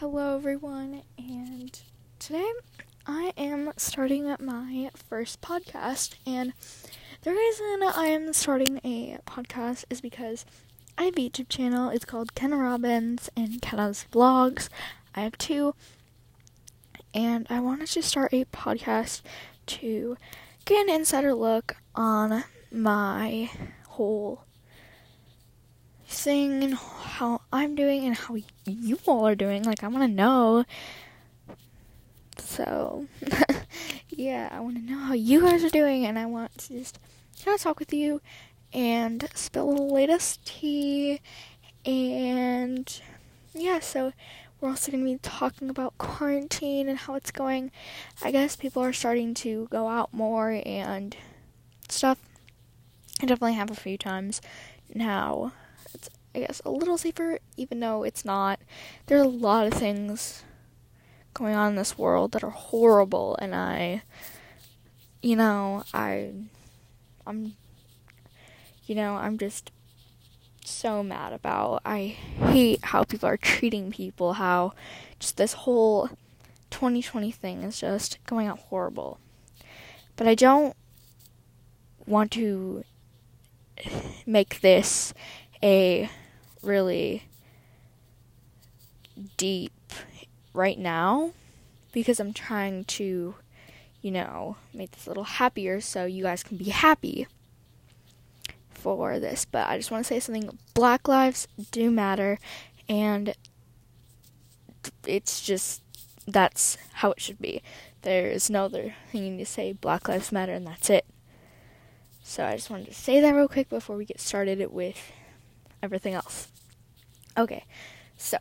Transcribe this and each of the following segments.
Hello, everyone, and today I am starting my first podcast. And the reason I am starting a podcast is because I have a YouTube channel. It's called Ken Robbins and Kenna's Vlogs. I have two, and I wanted to start a podcast to get an insider look on my whole thing and how I'm doing and how you all are doing. Like, I want to know. So, yeah, I want to know how you guys are doing, and I want to just kind of talk with you and spill the latest tea. And, yeah, so we're also going to be talking about quarantine and how it's going. I guess people are starting to go out more and stuff. I definitely have a few times now I guess, a little safer, even though it's not. There's a lot of things going on in this world that are horrible, and I, you know, I, I'm, you know, I'm just so mad about. I hate how people are treating people, how just this whole 2020 thing is just going out horrible. But I don't want to make this a really deep right now because I'm trying to, you know, make this a little happier so you guys can be happy for this. But I just want to say something Black lives do matter, and it's just that's how it should be. There is no other thing you need to say. Black lives matter, and that's it. So I just wanted to say that real quick before we get started with everything else. Okay, so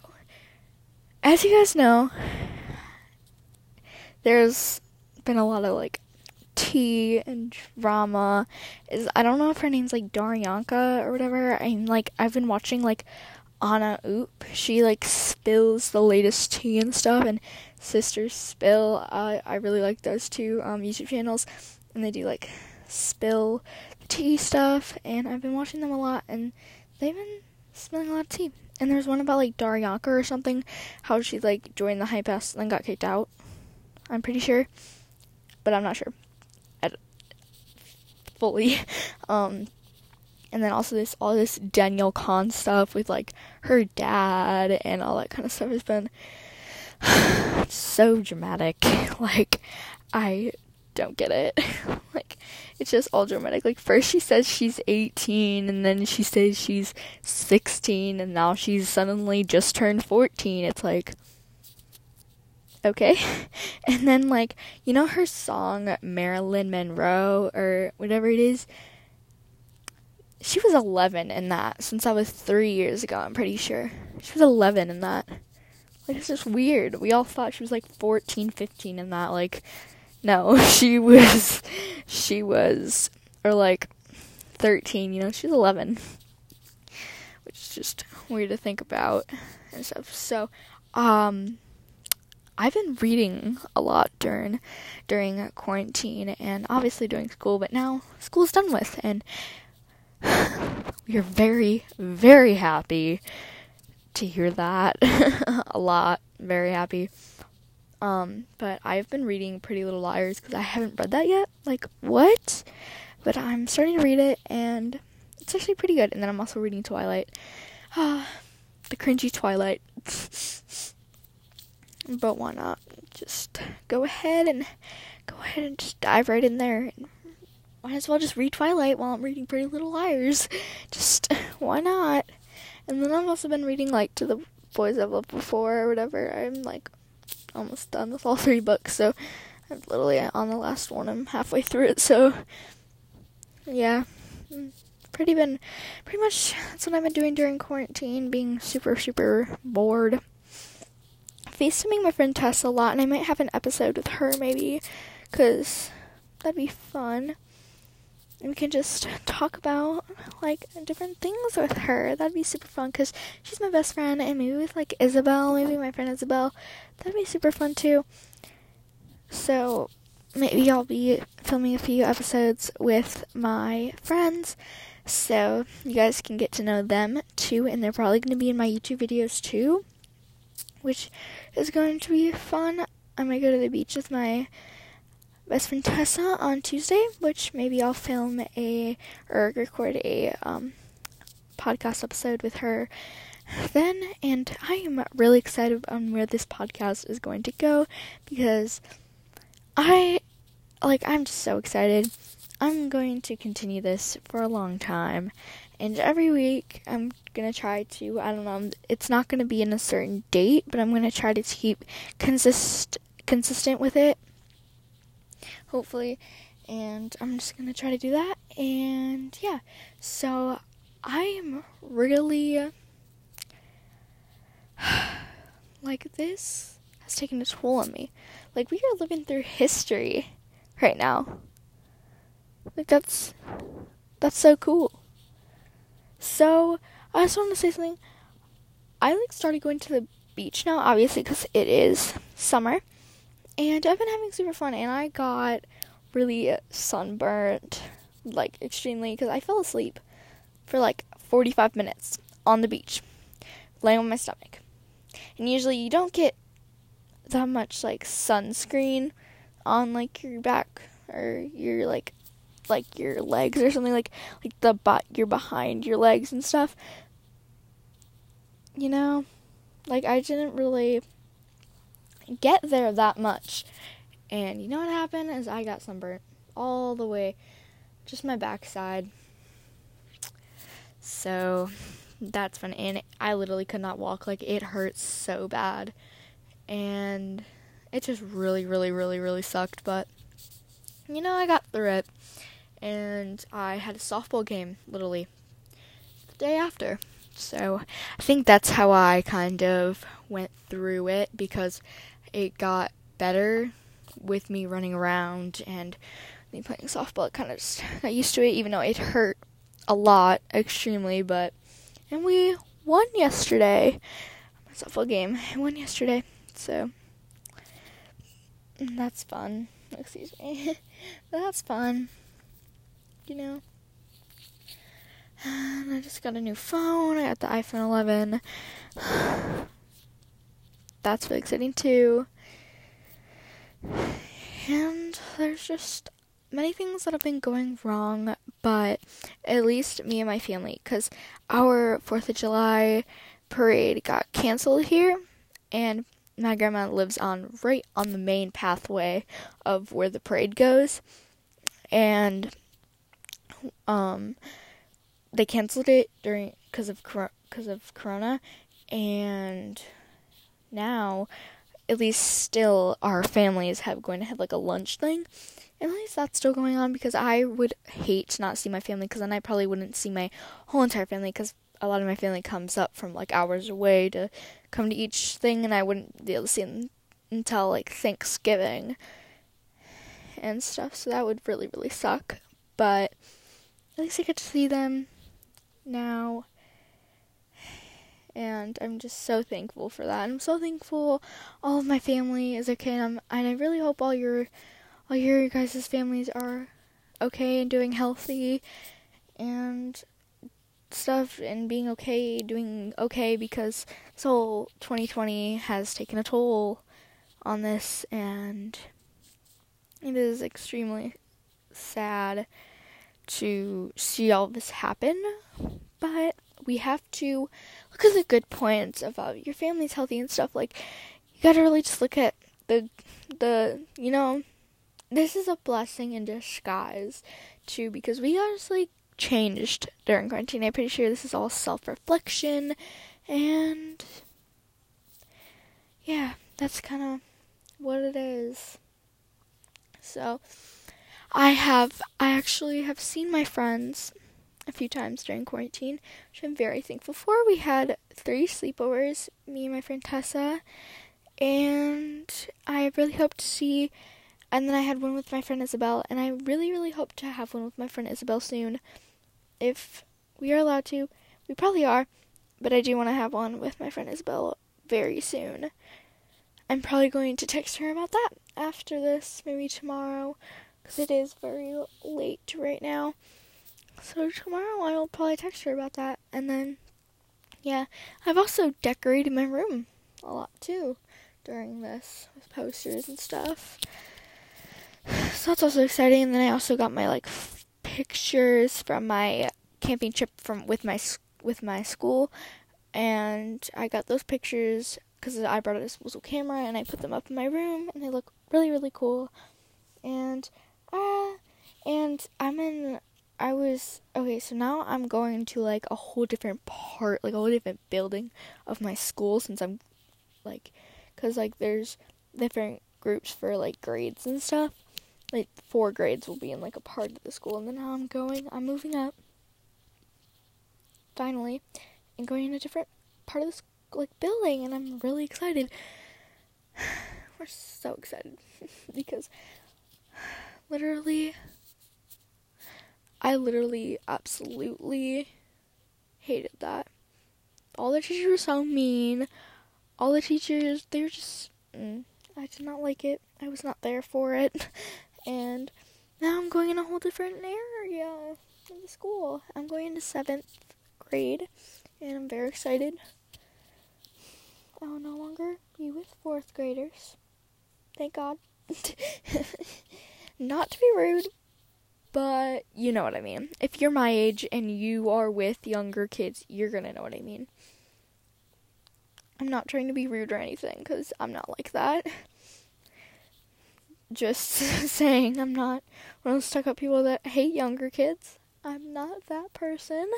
as you guys know, there's been a lot of like tea and drama. Is I don't know if her name's like Daryanka or whatever. I'm like I've been watching like Anna Oop. She like spills the latest tea and stuff, and Sisters Spill. I I really like those two um YouTube channels, and they do like spill tea stuff, and I've been watching them a lot, and they've been spilling a lot of tea. And there's one about like Daryanka or something, how she like joined the Hype House and then got kicked out. I'm pretty sure, but I'm not sure. I fully. Um, and then also this all this Danielle Cohn stuff with like her dad and all that kind of stuff has been so dramatic. Like I don't get it. it's just all dramatic. Like first she says she's 18 and then she says she's 16 and now she's suddenly just turned 14. It's like okay. and then like you know her song Marilyn Monroe or whatever it is she was 11 in that since I was 3 years ago, I'm pretty sure. She was 11 in that. Like it's just weird. We all thought she was like 14, 15 in that like no, she was she was or like 13, you know, she's 11. Which is just weird to think about and stuff. So, um I've been reading a lot during during quarantine and obviously during school, but now school's done with and we are very very happy to hear that. a lot, very happy. Um, but I've been reading Pretty Little Liars because I haven't read that yet. Like, what? But I'm starting to read it, and it's actually pretty good. And then I'm also reading Twilight. Ah, the cringy Twilight. but why not? Just go ahead and go ahead and just dive right in there. Might as well just read Twilight while I'm reading Pretty Little Liars. Just why not? And then I've also been reading like to the boys I've loved before or whatever. I'm like almost done with all three books, so I'm literally on the last one. I'm halfway through it, so yeah, pretty been pretty much that's what I've been doing during quarantine, being super super bored. FaceTiming my friend Tess a lot, and I might have an episode with her maybe, cause that'd be fun. We can just talk about like different things with her. That'd be super fun because she's my best friend, and maybe with like Isabel, maybe my friend Isabel, that'd be super fun too. So maybe I'll be filming a few episodes with my friends, so you guys can get to know them too, and they're probably going to be in my YouTube videos too, which is going to be fun. I might go to the beach with my best friend Tessa on Tuesday, which maybe I'll film a or record a um, podcast episode with her then. And I am really excited on where this podcast is going to go because I like I'm just so excited. I'm going to continue this for a long time. And every week I'm going to try to, I don't know, it's not going to be in a certain date, but I'm going to try to keep consist consistent with it. Hopefully. And I'm just to try to do that. And yeah. So I am really like this has taken a toll on me. Like we are living through history right now. Like that's that's so cool. So I just want to say something. I like started going to the beach now, obviously, because it is summer, and I've been having super fun. And I got really sunburnt, like extremely, because I fell asleep for like 45 minutes on the beach, laying on my stomach. And usually you don't get that much like sunscreen on like your back or your like like your legs or something like like the butt you're behind your legs and stuff you know like i didn't really get there that much. And you know what happened? Is i got sunburnt all the way just my backside. So that's fun and i literally could not walk. Like it hurts so bad. And it just really really really really sucked. But you know i got through it. And I had a softball game literally the day after. So I think that's how I kind of went through it because it got better with me running around and me playing softball. It kind of just got used to it, even though it hurt a lot, extremely. But and we won yesterday. My softball game. I won yesterday, so mm, that's fun. Excuse me. that's fun you know. And I just got a new phone. I got the iPhone 11. That's really exciting too. And there's just many things that have been going wrong, but at least me and my family, because our 4th of July parade got canceled here, and my grandma lives on right on the main pathway of where the parade goes. And um, they canceled it during because of because of Corona, and now at least still our families have going to have like a lunch thing. At least that's still going on because I would hate to not see my family because then I probably wouldn't see my whole entire family because a lot of my family comes up from like hours away to come to each thing and I wouldn't be able to see them until like Thanksgiving and stuff. So that would really, really suck. But at least I get to see them now. And I'm just so thankful for that. I'm so thankful all of my family is okay and, I'm, and I really hope all your all your guys' families are okay and doing healthy and stuff and being okay, doing okay because this whole 2020 has taken a toll on this and it is extremely sad to see all this happen, but we have to look at the good points about uh, your family's healthy and stuff. Like you gotta really just look at the the you know this is a blessing in disguise too because we honestly changed during quarantine. I'm pretty sure this is all self reflection and yeah, that's kind of what it is. So I have I actually have seen my friends a few times during quarantine, which I'm very thankful for. We had three sleepovers, me and my friend Tessa, and I really hope to see and then I had one with my friend Isabel, and I really, really hope to have one with my friend Isabel soon. If we are allowed to. We probably are, but I do want to have one with my friend Isabel very soon. I'm probably going to text her about that after this, maybe tomorrow because it is very late right now. So tomorrow I will probably text her about that, and then yeah, I've also decorated my room a lot too during this with posters and stuff. So that's also exciting. And then I also got my like f- pictures from my camping trip from with my with my school, and I got those pictures because I brought a disposable camera and I put them up in my room, and they look really really cool. And uh, and I'm in. I was okay. So now I'm going to like a whole different part, like a whole different building of my school since I'm like, cause like there's different groups for like grades and stuff like four grades will be in like a part of the school and then now I'm going I'm moving up finally and going in a different part of this like building and I'm really excited. We're so excited because literally I literally absolutely hated that. All the teachers were so mean. All the teachers, they were just. Mm, I did not like it. I was not there for it. and now I'm going in a whole different area in the school. I'm going into seventh grade, and I'm very excited. I will no longer be with fourth graders. Thank God. Not to be rude, but you know what I mean. If you're my age and you are with younger kids, you're gonna know what I mean. I'm not trying to be rude or anything, because I'm not like that just saying I'm not one of those stuck up people that hate younger kids. I'm not that person.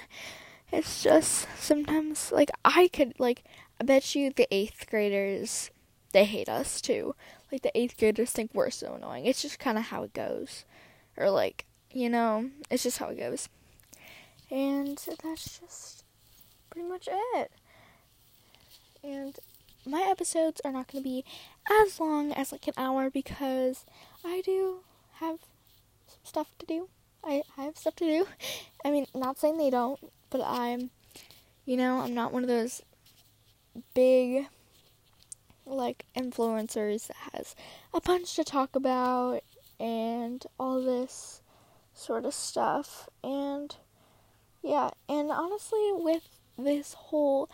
It's just sometimes like I could like I bet you the eighth graders they hate us too. Like the eighth graders think we're so annoying. It's just kind of how it goes, or like you know, it's just how it goes. And that's just pretty much it. And my episodes are not going to be as long as like an hour because I do have stuff to do. I, I have stuff to do. I mean, not saying they don't, but I'm, you know, I'm not one of those big, like, influencers that has a bunch to talk about and all this sort of stuff. And, yeah, and honestly, with this whole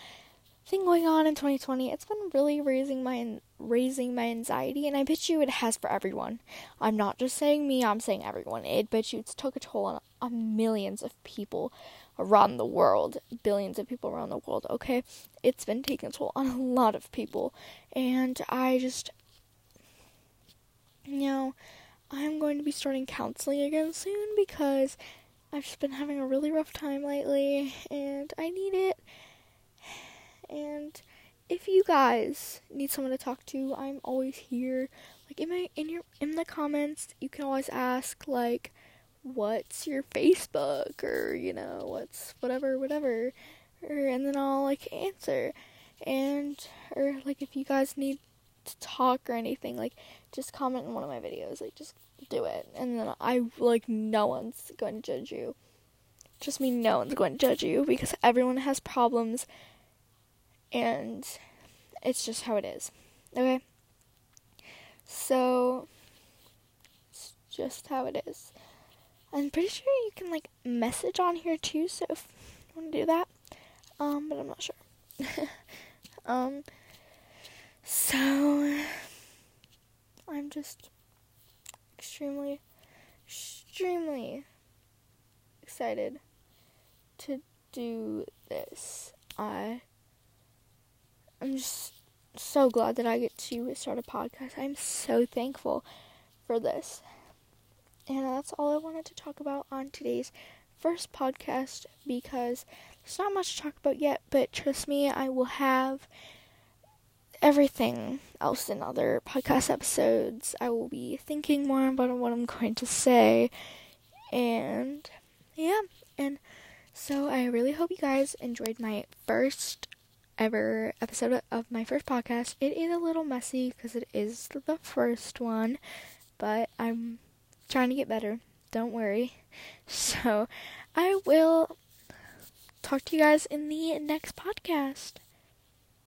thing going on in 2020, it's been really raising my raising my anxiety, and I bet you it has for everyone. I'm not just saying me; I'm saying everyone. It bet you it's took a toll on, on millions of people around the world, billions of people around the world. Okay, it's been taking a toll on a lot of people, and I just, you know, I'm going to be starting counseling again soon because I've just been having a really rough time lately, and I need it and if you guys need someone to talk to, I'm always here. Like in my in your in the comments, you can always ask like what's your Facebook or you know, what's whatever whatever or and then I'll like answer. And or like if you guys need to talk or anything, like just comment in one of my videos. Like just do it. And then I like no one's going to judge you. Just me no one's going to judge you because everyone has problems and it's just how it is. Okay? So, it's just how it is. I'm pretty sure you can like message on here too, so if you want to do that, um, but I'm not sure. um, so I'm just extremely, extremely excited to do this. I I'm just so glad that I get to start a podcast. I'm so thankful for this. And that's all I wanted to talk about on today's first podcast because there's not much to talk about yet, but trust me, I will have everything else in other podcast episodes. I will be thinking more about what I'm going to say. And yeah, and so I really hope you guys enjoyed my first ever episode of my first podcast. It is a little messy because it is the first one, but I'm trying to get better. Don't worry. So, I will talk to you guys in the next podcast.